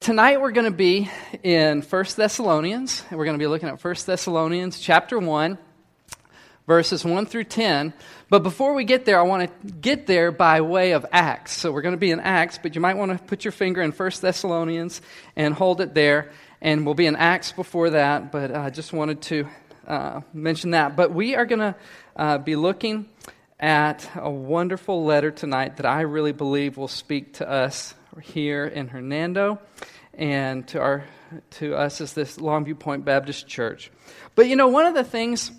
Tonight we're going to be in 1 Thessalonians, and we're going to be looking at 1 Thessalonians chapter 1, verses 1 through 10. But before we get there, I want to get there by way of Acts. So we're going to be in Acts, but you might want to put your finger in 1 Thessalonians and hold it there. And we'll be in Acts before that, but I just wanted to uh, mention that. But we are going to uh, be looking at a wonderful letter tonight that I really believe will speak to us here in Hernando and to our to us as this Longview Point Baptist Church. But you know, one of the things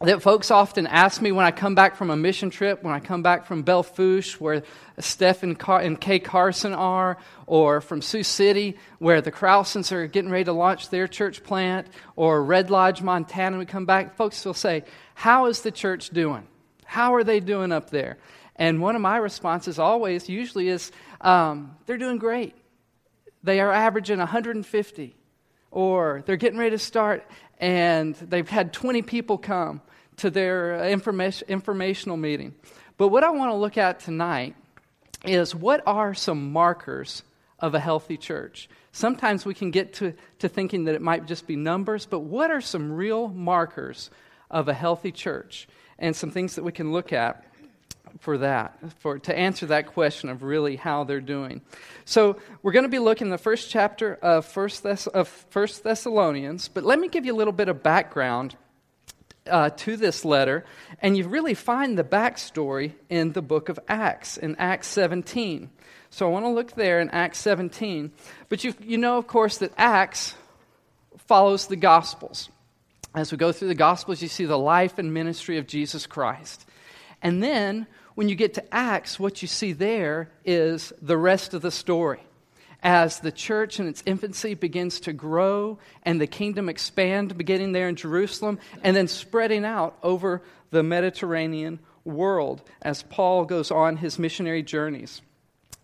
that folks often ask me when I come back from a mission trip, when I come back from Belle Fourche, where Steph and, Car- and Kay Carson are, or from Sioux City, where the Krausens are getting ready to launch their church plant, or Red Lodge, Montana, we come back, folks will say, How is the church doing? How are they doing up there? And one of my responses always, usually, is um, they're doing great. They are averaging 150, or they're getting ready to start, and they've had 20 people come to their information, informational meeting. But what I want to look at tonight is what are some markers of a healthy church? Sometimes we can get to, to thinking that it might just be numbers, but what are some real markers of a healthy church? And some things that we can look at for that, for, to answer that question of really how they're doing. So we're going to be looking in the first chapter of First, Thess- of First Thessalonians, but let me give you a little bit of background uh, to this letter, and you really find the backstory in the book of Acts, in Acts 17. So I want to look there in Acts 17. But you, you know, of course, that Acts follows the Gospels. As we go through the Gospels, you see the life and ministry of Jesus Christ. And then when you get to Acts, what you see there is the rest of the story. As the church in its infancy begins to grow and the kingdom expand, beginning there in Jerusalem and then spreading out over the Mediterranean world as Paul goes on his missionary journeys.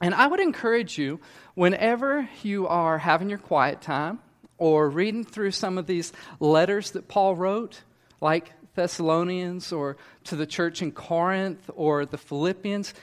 And I would encourage you, whenever you are having your quiet time or reading through some of these letters that Paul wrote, like Thessalonians or to the church in Corinth or the Philippians,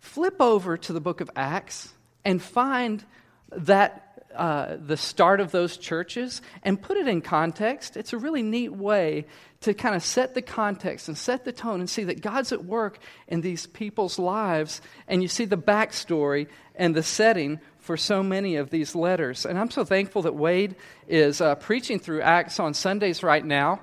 flip over to the book of Acts and find that uh, the start of those churches and put it in context. It's a really neat way to kind of set the context and set the tone and see that God's at work in these people's lives, and you see the backstory and the setting for so many of these letters. And I'm so thankful that Wade is uh, preaching through Acts on Sundays right now.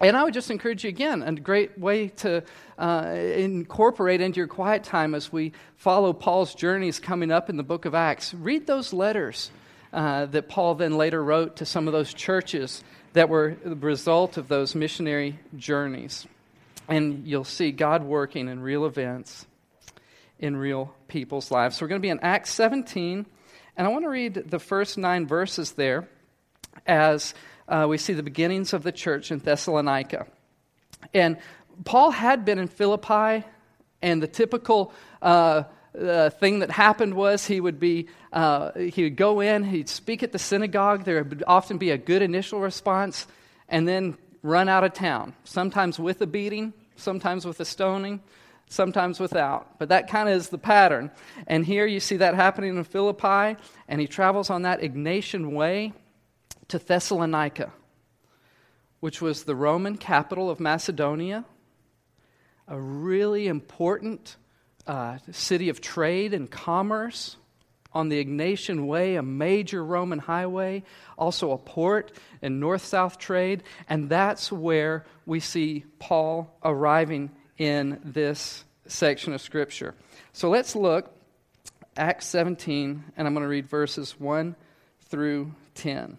And I would just encourage you again, a great way to uh, incorporate into your quiet time as we follow Paul's journeys coming up in the book of Acts. Read those letters uh, that Paul then later wrote to some of those churches that were the result of those missionary journeys. And you'll see God working in real events in real people's lives. So we're going to be in Acts 17, and I want to read the first nine verses there as uh, we see the beginnings of the church in Thessalonica. And Paul had been in Philippi, and the typical uh, uh, thing that happened was he would be uh, he would go in, he'd speak at the synagogue. There would often be a good initial response, and then run out of town. Sometimes with a beating, sometimes with a stoning, sometimes without. But that kind of is the pattern. And here you see that happening in Philippi, and he travels on that Egnatian way to Thessalonica, which was the Roman capital of Macedonia, a really important uh, city of trade and commerce on the Egnatian Way, a major Roman highway, also a port and north south trade. And that's where we see Paul arriving in this section of Scripture. So let's look, Acts 17, and I'm going to read verses 1 through 10.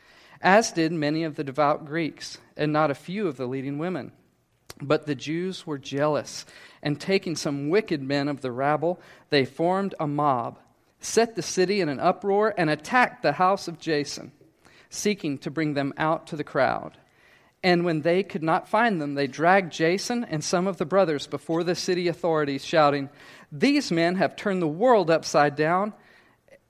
as did many of the devout Greeks, and not a few of the leading women. But the Jews were jealous, and taking some wicked men of the rabble, they formed a mob, set the city in an uproar, and attacked the house of Jason, seeking to bring them out to the crowd. And when they could not find them, they dragged Jason and some of the brothers before the city authorities, shouting, These men have turned the world upside down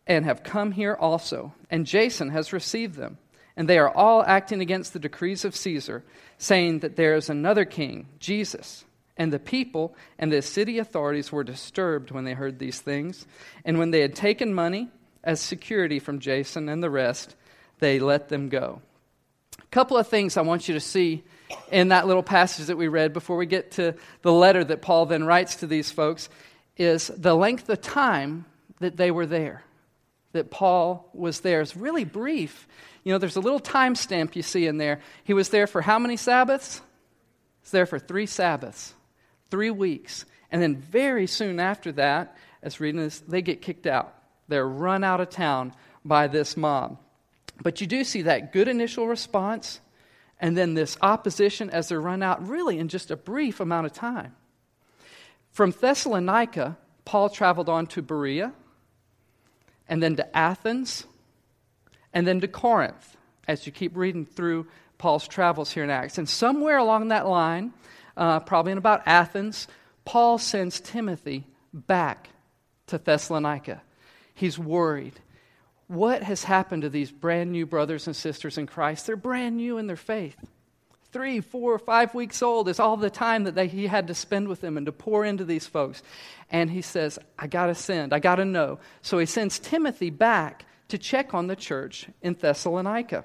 and have come here also. And Jason has received them. And they are all acting against the decrees of Caesar, saying that there is another king, Jesus. And the people and the city authorities were disturbed when they heard these things. And when they had taken money as security from Jason and the rest, they let them go. A couple of things I want you to see in that little passage that we read before we get to the letter that Paul then writes to these folks is the length of time that they were there, that Paul was there. is really brief. You know, there's a little time stamp you see in there. He was there for how many Sabbaths? He's there for three Sabbaths three weeks. And then very soon after that, as reading this, they get kicked out. They're run out of town by this mob. But you do see that good initial response and then this opposition as they're run out, really in just a brief amount of time. From Thessalonica, Paul traveled on to Berea, and then to Athens, and then to Corinth, as you keep reading through Paul's travels here in Acts. And somewhere along that line, uh, probably in about Athens, Paul sends Timothy back to Thessalonica. He's worried. What has happened to these brand new brothers and sisters in Christ? They're brand new in their faith. Three, four, five weeks old is all the time that they, he had to spend with them and to pour into these folks. And he says, I got to send, I got to know. So he sends Timothy back to check on the church in Thessalonica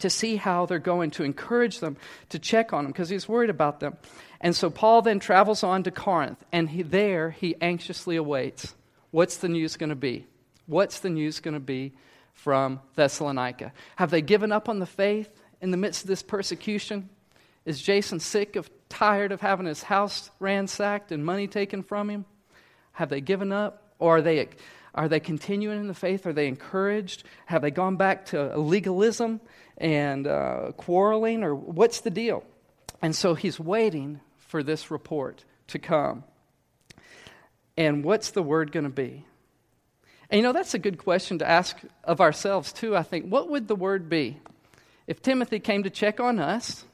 to see how they're going, to encourage them, to check on them, because he's worried about them. And so Paul then travels on to Corinth, and he, there he anxiously awaits. What's the news going to be? What's the news going to be from Thessalonica? Have they given up on the faith in the midst of this persecution? Is Jason sick of, tired of having his house ransacked and money taken from him? Have they given up? Or are they, are they continuing in the faith? Are they encouraged? Have they gone back to legalism? and uh, quarreling, or what's the deal? And so he's waiting for this report to come. And what's the word going to be? And you know, that's a good question to ask of ourselves, too, I think. What would the word be? If Timothy came to check on us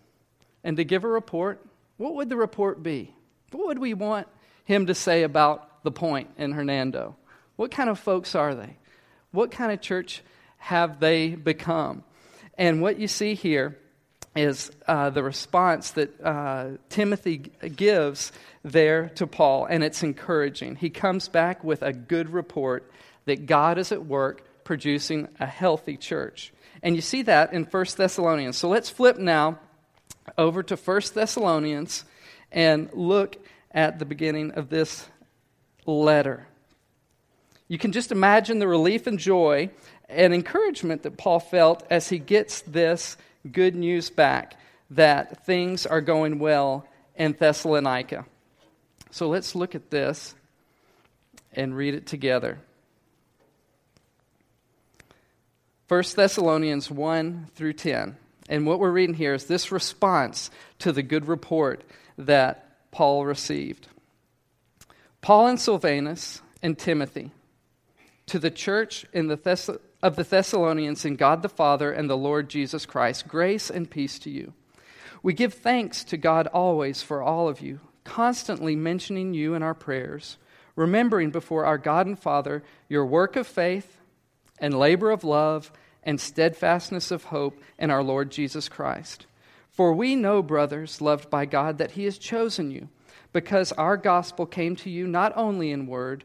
and to give a report, what would the report be? What would we want him to say about the point in Hernando? What kind of folks are they? What kind of church have they become? And what you see here is uh, the response that uh, Timothy gives there to Paul, and it's encouraging. He comes back with a good report that God is at work producing a healthy church. And you see that in 1 Thessalonians. So let's flip now over to 1 Thessalonians and look at the beginning of this letter. You can just imagine the relief and joy and encouragement that Paul felt as he gets this good news back that things are going well in Thessalonica. So let's look at this and read it together. 1 Thessalonians 1 through 10. And what we're reading here is this response to the good report that Paul received. Paul and Silvanus and Timothy, to the church the Thess- of the Thessalonians in God the Father and the Lord Jesus Christ, grace and peace to you. We give thanks to God always for all of you, constantly mentioning you in our prayers, remembering before our God and Father your work of faith and labor of love and steadfastness of hope in our Lord Jesus Christ. For we know, brothers, loved by God, that He has chosen you, because our gospel came to you not only in word,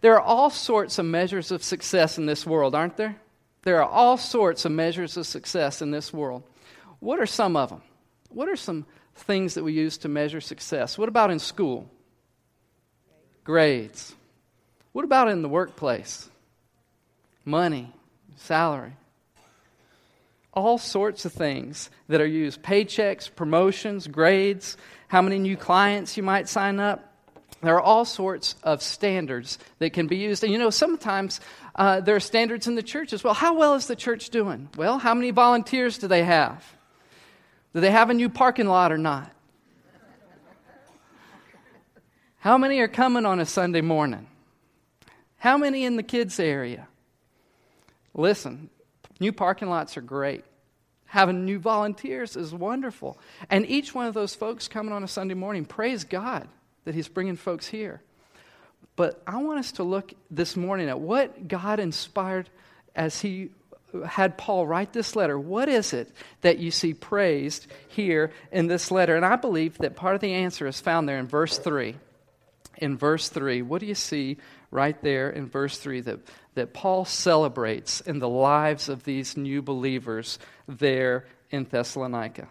There are all sorts of measures of success in this world, aren't there? There are all sorts of measures of success in this world. What are some of them? What are some things that we use to measure success? What about in school? Grades. What about in the workplace? Money, salary. All sorts of things that are used paychecks, promotions, grades, how many new clients you might sign up. There are all sorts of standards that can be used. And you know, sometimes uh, there are standards in the church as well. How well is the church doing? Well, how many volunteers do they have? Do they have a new parking lot or not? How many are coming on a Sunday morning? How many in the kids' area? Listen, new parking lots are great. Having new volunteers is wonderful. And each one of those folks coming on a Sunday morning, praise God that He's bringing folks here. But I want us to look this morning at what God inspired as He had Paul write this letter. What is it that you see praised here in this letter? And I believe that part of the answer is found there in verse 3. In verse 3, what do you see right there in verse 3 that, that Paul celebrates in the lives of these new believers there in Thessalonica?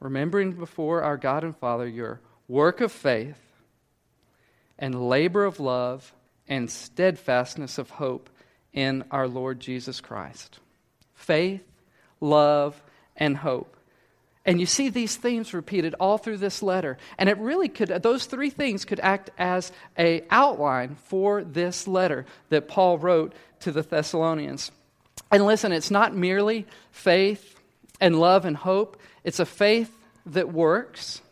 Remembering before our God and Father your work of faith and labor of love and steadfastness of hope in our Lord Jesus Christ. Faith, love, and hope. And you see these themes repeated all through this letter. And it really could, those three things could act as a outline for this letter that Paul wrote to the Thessalonians. And listen, it's not merely faith and love and hope, it's a faith that works,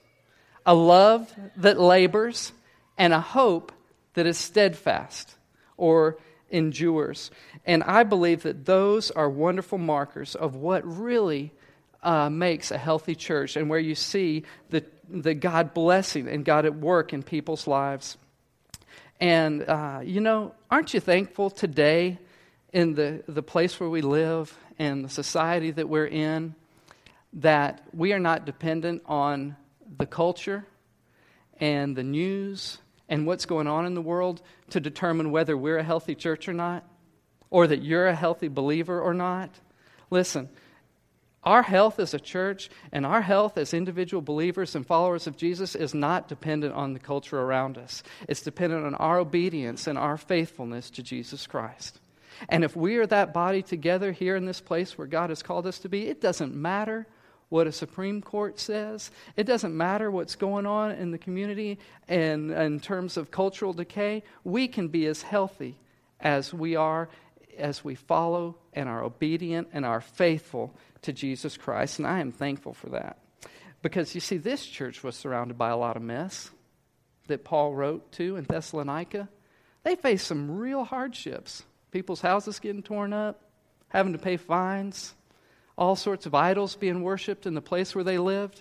a love that labors, and a hope that is steadfast or endures. And I believe that those are wonderful markers of what really uh, makes a healthy church and where you see the, the God blessing and God at work in people's lives. And, uh, you know, aren't you thankful today in the, the place where we live and the society that we're in that we are not dependent on the culture and the news and what's going on in the world to determine whether we're a healthy church or not, or that you're a healthy believer or not. Listen, our health as a church and our health as individual believers and followers of Jesus is not dependent on the culture around us. It's dependent on our obedience and our faithfulness to Jesus Christ. And if we are that body together here in this place where God has called us to be, it doesn't matter what a Supreme Court says. It doesn't matter what's going on in the community and in terms of cultural decay. We can be as healthy as we are as we follow and are obedient and are faithful to Jesus Christ. And I am thankful for that. Because you see, this church was surrounded by a lot of mess that Paul wrote to in Thessalonica. They faced some real hardships. People's houses getting torn up, having to pay fines, all sorts of idols being worshiped in the place where they lived.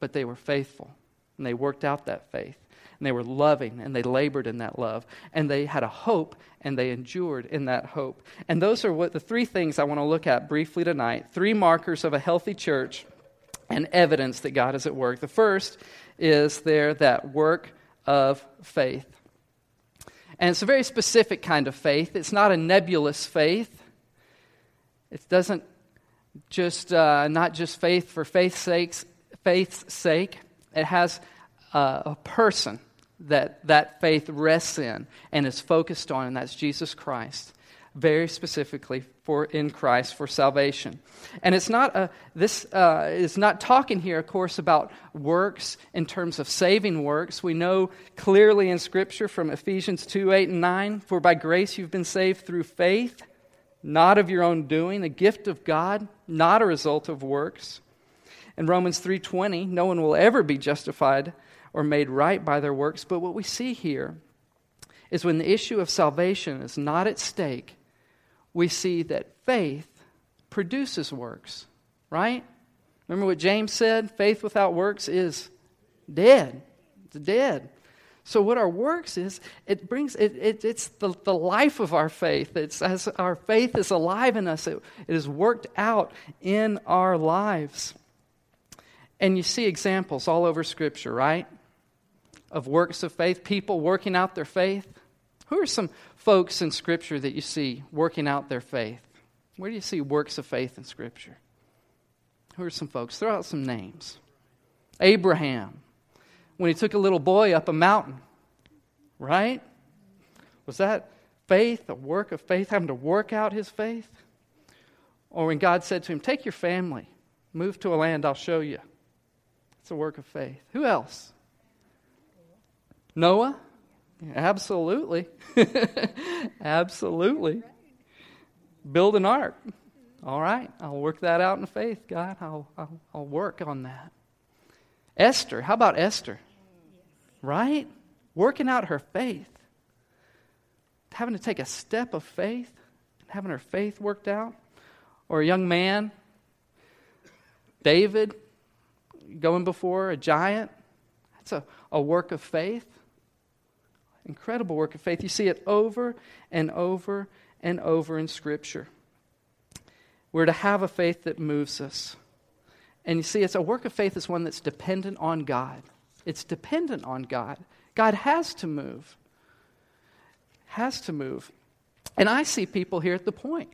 But they were faithful, and they worked out that faith. And they were loving, and they labored in that love. And they had a hope, and they endured in that hope. And those are what the three things I want to look at briefly tonight three markers of a healthy church and evidence that God is at work. The first is there that work of faith. And it's a very specific kind of faith. It's not a nebulous faith. It doesn't just uh, not just faith for faith's sake. Faith's sake. It has uh, a person that that faith rests in and is focused on, and that's Jesus Christ. Very specifically for in Christ for salvation, and it's not a, this uh, is not talking here, of course, about works in terms of saving works. We know clearly in Scripture from Ephesians two eight and nine, for by grace you've been saved through faith not of your own doing, a gift of God, not a result of works. In Romans 3:20, no one will ever be justified or made right by their works, but what we see here is when the issue of salvation is not at stake, we see that faith produces works, right? Remember what James said? Faith without works is dead. It's dead. So, what our works is, it brings, it, it, it's the, the life of our faith. It's as our faith is alive in us, it, it is worked out in our lives. And you see examples all over Scripture, right? Of works of faith, people working out their faith. Who are some folks in Scripture that you see working out their faith? Where do you see works of faith in Scripture? Who are some folks? Throw out some names. Abraham, when he took a little boy up a mountain, right? Was that faith, a work of faith, having to work out his faith? Or when God said to him, Take your family, move to a land I'll show you. It's a work of faith. Who else? Noah? Absolutely. Absolutely. Build an ark. All right, I'll work that out in faith, God. I'll, I'll, I'll work on that. Esther, how about Esther? Right? Working out her faith. Having to take a step of faith, and having her faith worked out. Or a young man, David, going before a giant. That's a, a work of faith. Incredible work of faith. You see it over and over and over in Scripture. We're to have a faith that moves us. And you see, it's a work of faith is one that's dependent on God. It's dependent on God. God has to move. Has to move. And I see people here at the point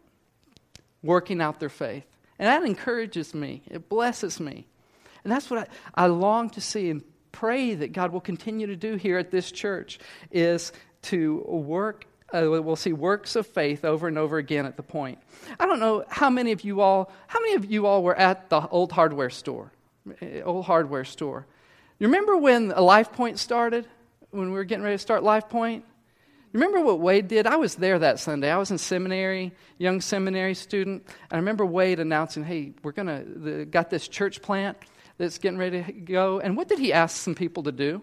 working out their faith. And that encourages me. It blesses me. And that's what I, I long to see and pray that God will continue to do here at this church is to work uh, we'll see works of faith over and over again at the point. I don't know how many of you all, how many of you all were at the old hardware store, eh, old hardware store. You remember when Life Point started? When we were getting ready to start Life Point? Remember what Wade did? I was there that Sunday. I was in seminary, young seminary student. And I remember Wade announcing, "Hey, we're gonna got this church plant that's getting ready to go." And what did he ask some people to do?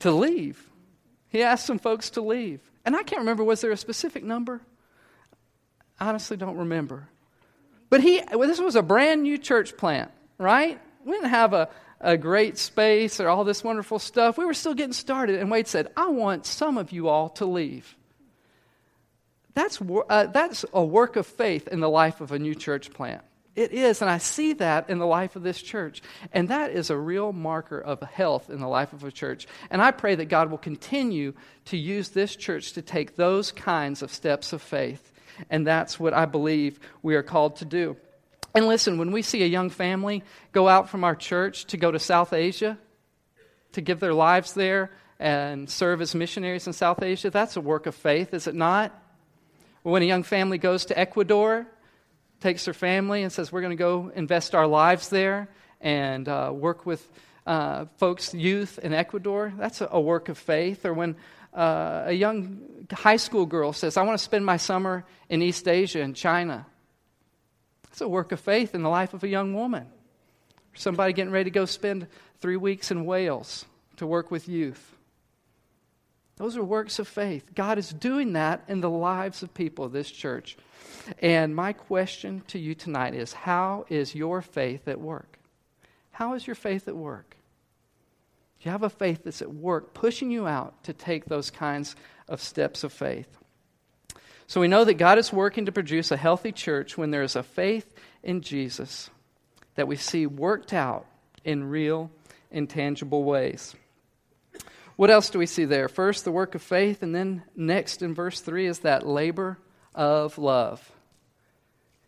To leave. He asked some folks to leave. And I can't remember, was there a specific number? I honestly don't remember. But he, well, this was a brand new church plant, right? We didn't have a, a great space or all this wonderful stuff. We were still getting started. And Wade said, I want some of you all to leave. That's, uh, that's a work of faith in the life of a new church plant. It is, and I see that in the life of this church. And that is a real marker of health in the life of a church. And I pray that God will continue to use this church to take those kinds of steps of faith. And that's what I believe we are called to do. And listen, when we see a young family go out from our church to go to South Asia, to give their lives there and serve as missionaries in South Asia, that's a work of faith, is it not? When a young family goes to Ecuador, takes their family and says, We're going to go invest our lives there and uh, work with uh, folks, youth in Ecuador. That's a, a work of faith. Or when uh, a young high school girl says, I want to spend my summer in East Asia, in China. It's a work of faith in the life of a young woman. Somebody getting ready to go spend three weeks in Wales to work with youth. Those are works of faith. God is doing that in the lives of people of this church. And my question to you tonight is how is your faith at work? How is your faith at work? Do you have a faith that's at work, pushing you out to take those kinds of steps of faith? So we know that God is working to produce a healthy church when there is a faith in Jesus that we see worked out in real, intangible ways. What else do we see there? First, the work of faith, and then next in verse 3 is that labor of love.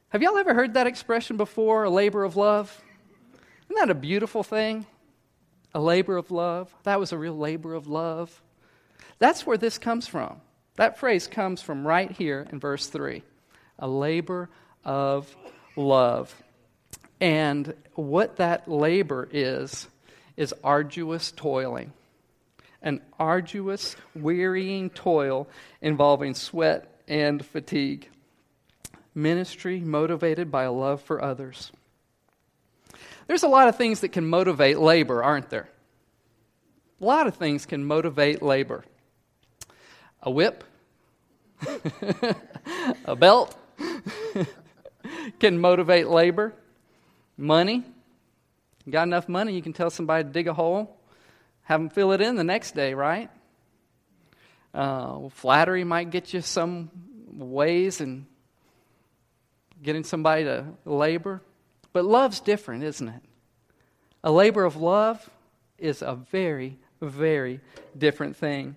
Have y'all ever heard that expression before, a labor of love? Isn't that a beautiful thing? A labor of love. That was a real labor of love. That's where this comes from. That phrase comes from right here in verse 3 a labor of love. And what that labor is, is arduous toiling. An arduous, wearying toil involving sweat and fatigue. Ministry motivated by a love for others. There's a lot of things that can motivate labor, aren't there? A lot of things can motivate labor. A whip, a belt can motivate labor. Money. You got enough money, you can tell somebody to dig a hole, have them fill it in the next day, right? Uh, flattery might get you some ways in getting somebody to labor. But love's different, isn't it? A labor of love is a very, very different thing.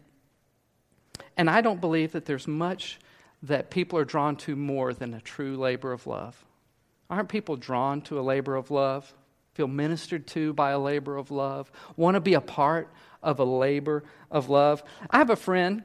And I don't believe that there's much that people are drawn to more than a true labor of love. Aren't people drawn to a labor of love? Feel ministered to by a labor of love? Want to be a part of a labor of love? I have a friend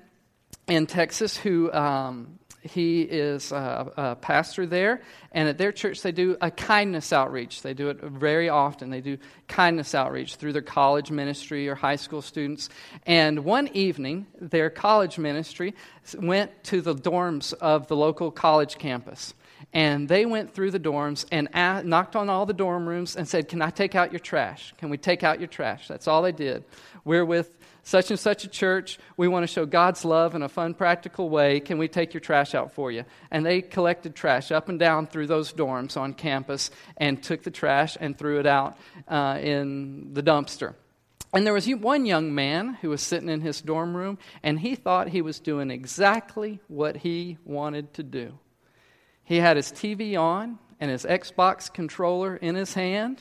in Texas who um, he is a, a, pastor there, and at their church they do a kindness outreach. They do it very often. They do kindness outreach through their college ministry or high school students. And one evening, their college ministry went to the dorms of the local college campus. And they went through the dorms and knocked on all the dorm rooms and said, Can I take out your trash? Can we take out your trash? That's all they did. We're with such and such a church. We want to show God's love in a fun, practical way. Can we take your trash out for you? And they collected trash up and down through those dorms on campus and took the trash and threw it out uh, in the dumpster. And there was one young man who was sitting in his dorm room, and he thought he was doing exactly what he wanted to do. He had his TV on and his Xbox controller in his hand,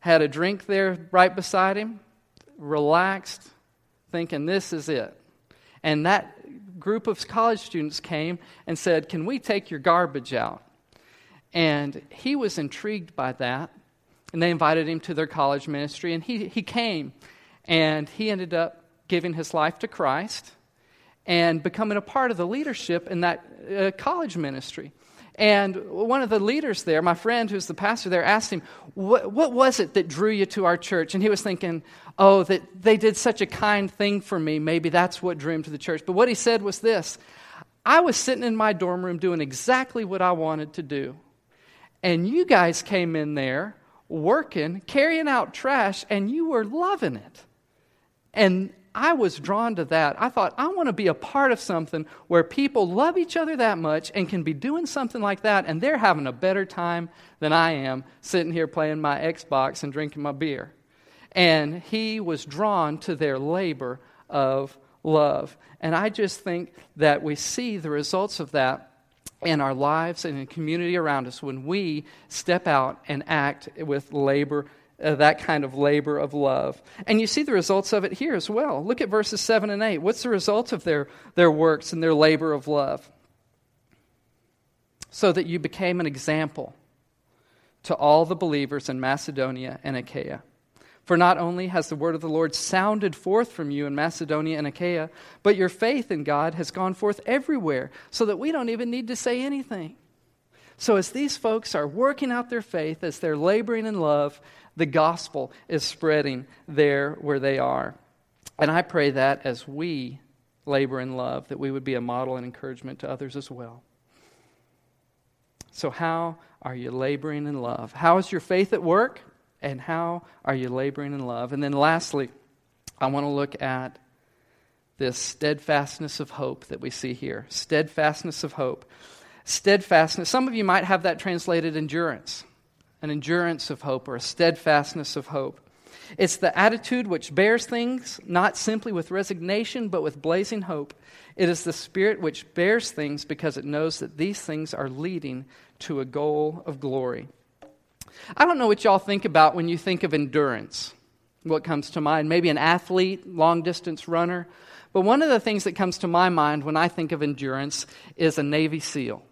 had a drink there right beside him, relaxed, thinking this is it. And that group of college students came and said, Can we take your garbage out? And he was intrigued by that. And they invited him to their college ministry. And he, he came. And he ended up giving his life to Christ and becoming a part of the leadership in that uh, college ministry. And one of the leaders there, my friend who's the pastor there, asked him, what, what, was it that drew you to our church? And he was thinking, Oh, that they did such a kind thing for me. Maybe that's what drew him to the church. But what he said was this I was sitting in my dorm room doing exactly what I wanted to do. And you guys came in there working, carrying out trash, and you were loving it. And I was drawn to that. I thought, I want to be a part of something where people love each other that much and can be doing something like that, and they're having a better time than I am sitting here playing my Xbox and drinking my beer. And he was drawn to their labor of love. And I just think that we see the results of that in our lives and in the community around us when we step out and act with labor uh, that kind of labor of love. And you see the results of it here as well. Look at verses 7 and 8. What's the result of their, their works and their labor of love? So that you became an example to all the believers in Macedonia and Achaia. For not only has the word of the Lord sounded forth from you in Macedonia and Achaia, but your faith in God has gone forth everywhere, so that we don't even need to say anything. So, as these folks are working out their faith, as they're laboring in love, the gospel is spreading there where they are. And I pray that as we labor in love, that we would be a model and encouragement to others as well. So, how are you laboring in love? How is your faith at work? And how are you laboring in love? And then, lastly, I want to look at this steadfastness of hope that we see here. Steadfastness of hope. Steadfastness. Some of you might have that translated endurance an endurance of hope or a steadfastness of hope. It's the attitude which bears things not simply with resignation, but with blazing hope. It is the spirit which bears things because it knows that these things are leading to a goal of glory. I don't know what y'all think about when you think of endurance. What comes to mind? Maybe an athlete, long distance runner. But one of the things that comes to my mind when I think of endurance is a Navy SEAL.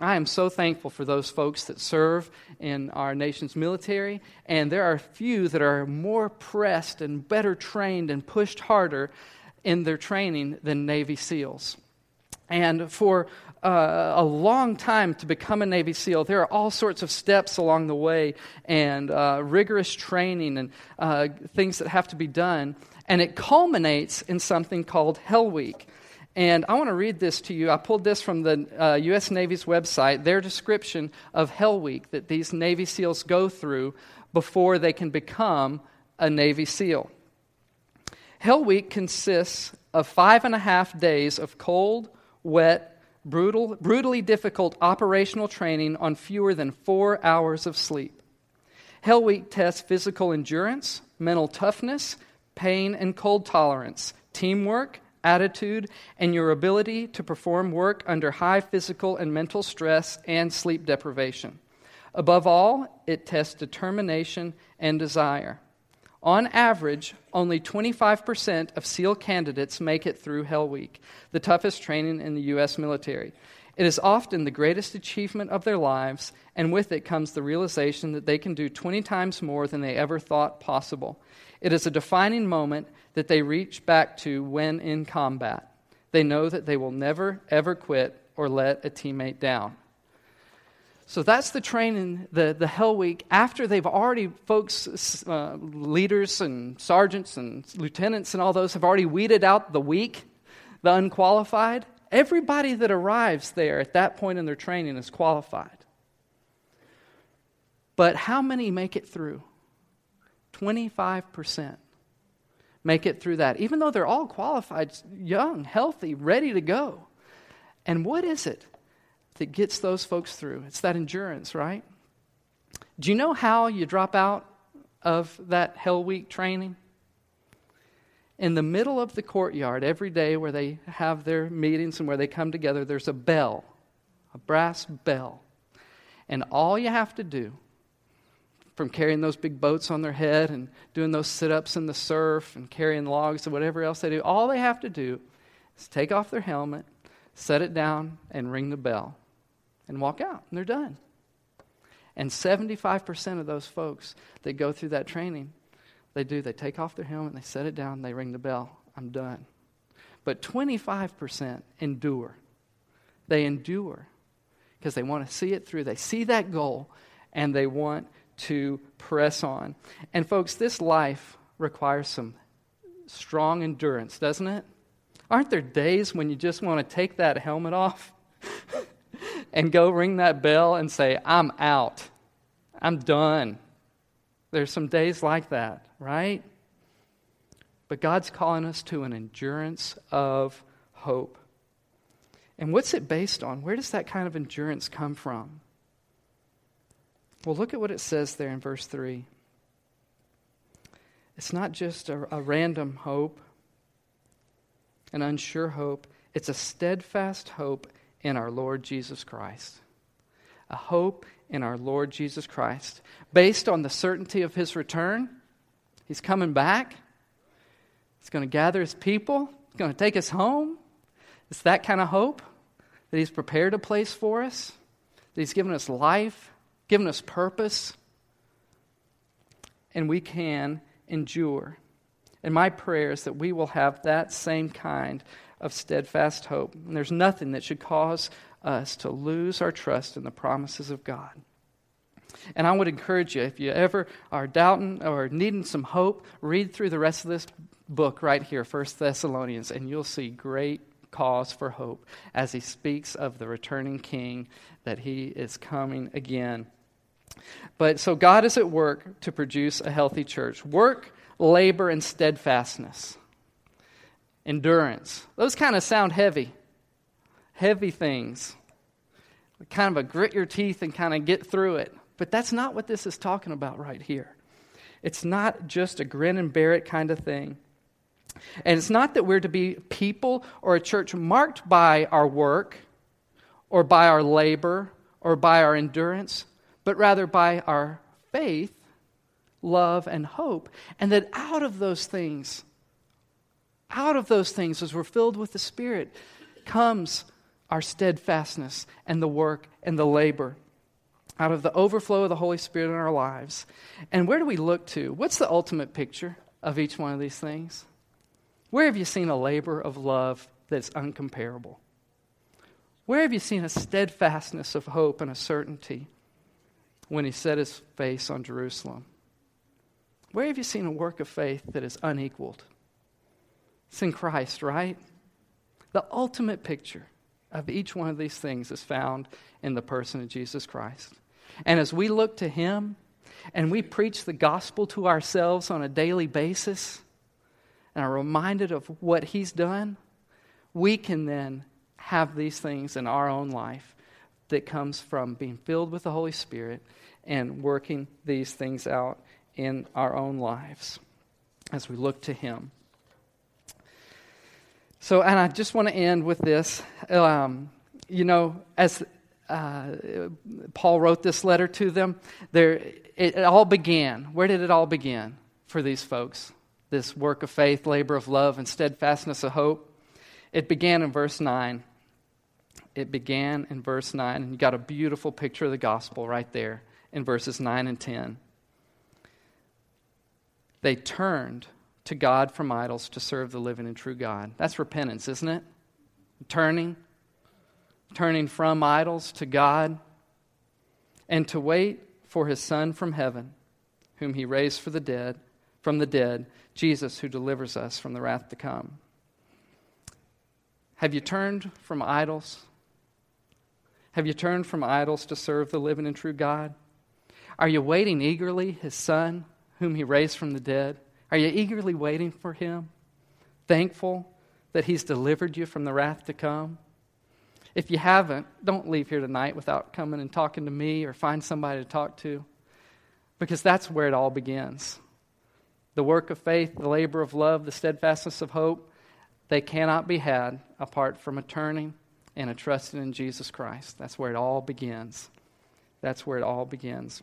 I am so thankful for those folks that serve in our nation's military, and there are few that are more pressed and better trained and pushed harder in their training than Navy SEALs. And for uh, a long time to become a Navy SEAL, there are all sorts of steps along the way and uh, rigorous training and uh, things that have to be done. And it culminates in something called Hell Week. And I want to read this to you. I pulled this from the uh, U.S. Navy's website, their description of Hell Week that these Navy SEALs go through before they can become a Navy SEAL. Hell Week consists of five and a half days of cold, wet, brutal, brutally difficult operational training on fewer than four hours of sleep. Hell Week tests physical endurance, mental toughness, pain and cold tolerance, teamwork, attitude, and your ability to perform work under high physical and mental stress and sleep deprivation. Above all, it tests determination and desire. On average, only 25% of SEAL candidates make it through Hell Week, the toughest training in the U.S. military. It is often the greatest achievement of their lives, and with it comes the realization that they can do 20 times more than they ever thought possible. It is a defining moment that they reach back to when in combat. They know that they will never, ever quit or let a teammate down. So that's the training, the, the Hell Week, after they've already, folks, uh, leaders and sergeants and lieutenants and all those have already weeded out the weak, the unqualified. Everybody that arrives there at that point in their training is qualified. But how many make it through? 25% make it through that, even though they're all qualified, young, healthy, ready to go. And what is it that gets those folks through? It's that endurance, right? Do you know how you drop out of that Hell Week training? in the middle of the courtyard every day where they have their meetings and where they come together, there's a bell, a brass bell. And all you have to do, from carrying those big boats on their head and doing those sit ups in the surf and carrying logs and whatever else they do, all they have to do is take off their helmet, set it down, and ring the bell and walk out, and they're done. And 75% of those folks that go through that training they do. They take off their helmet, they set it down, they ring the bell. I'm done. But 25% endure. They endure because they want to see it through. They see that goal and they want to press on. And, folks, this life requires some strong endurance, doesn't it? Aren't there days when you just want to take that helmet off and go ring that bell and say, I'm out? I'm done. There's some days like that, right? But God's calling us to an endurance of hope. And what's it based on? Where does that kind of endurance come from? Well, look at what it says there in verse 3. It's not just a, a random hope, an unsure hope, it's a steadfast hope in our Lord Jesus Christ. A hope in our Lord Jesus Christ. Based on the certainty of his return, he's coming back. He's going to gather his people. He's going to take us home. It's that kind of hope that he's prepared a place for us, that he's given us life, given us purpose, and we can endure. And my prayer is that we will have that same kind of steadfast hope. And there's nothing that should cause us to lose our trust in the promises of God. And I would encourage you, if you ever are doubting or needing some hope, read through the rest of this book right here, First Thessalonians, and you'll see great cause for hope as he speaks of the returning king, that he is coming again. But so God is at work to produce a healthy church. Work, labor, and steadfastness. Endurance. Those kind of sound heavy heavy things. Kind of a grit your teeth and kind of get through it. But that's not what this is talking about right here. It's not just a grin and bear it kind of thing. And it's not that we're to be people or a church marked by our work or by our labor or by our endurance, but rather by our faith, love, and hope. And that out of those things, out of those things, as we're filled with the Spirit, comes our steadfastness and the work and the labor out of the overflow of the Holy Spirit in our lives. And where do we look to? What's the ultimate picture of each one of these things? Where have you seen a labor of love that's uncomparable? Where have you seen a steadfastness of hope and a certainty when he set his face on Jerusalem? Where have you seen a work of faith that is unequaled? It's in Christ, right? The ultimate picture of each one of these things is found in the person of Jesus Christ. And as we look to Him and we preach the gospel to ourselves on a daily basis and are reminded of what He's done, we can then have these things in our own life that comes from being filled with the Holy Spirit and working these things out in our own lives as we look to Him. So, and I just want to end with this. Um, you know, as uh, Paul wrote this letter to them. There, it, it all began. Where did it all begin for these folks? This work of faith, labor of love, and steadfastness of hope. It began in verse 9. It began in verse 9, and you got a beautiful picture of the gospel right there in verses 9 and 10. They turned to God from idols to serve the living and true God. That's repentance, isn't it? Turning, turning from idols to God, and to wait for his Son from heaven, whom he raised for the dead, from the dead, Jesus, who delivers us from the wrath to come. Have you turned from idols? Have you turned from idols to serve the living and true God? Are you waiting eagerly his Son, whom he raised from the dead? Are you eagerly waiting for him? Thankful that he's delivered you from the wrath to come? If you haven't, don't leave here tonight without coming and talking to me or find somebody to talk to, because that's where it all begins. The work of faith, the labor of love, the steadfastness of hope, they cannot be had apart from a turning and a trusting in Jesus Christ. That's where it all begins. That's where it all begins.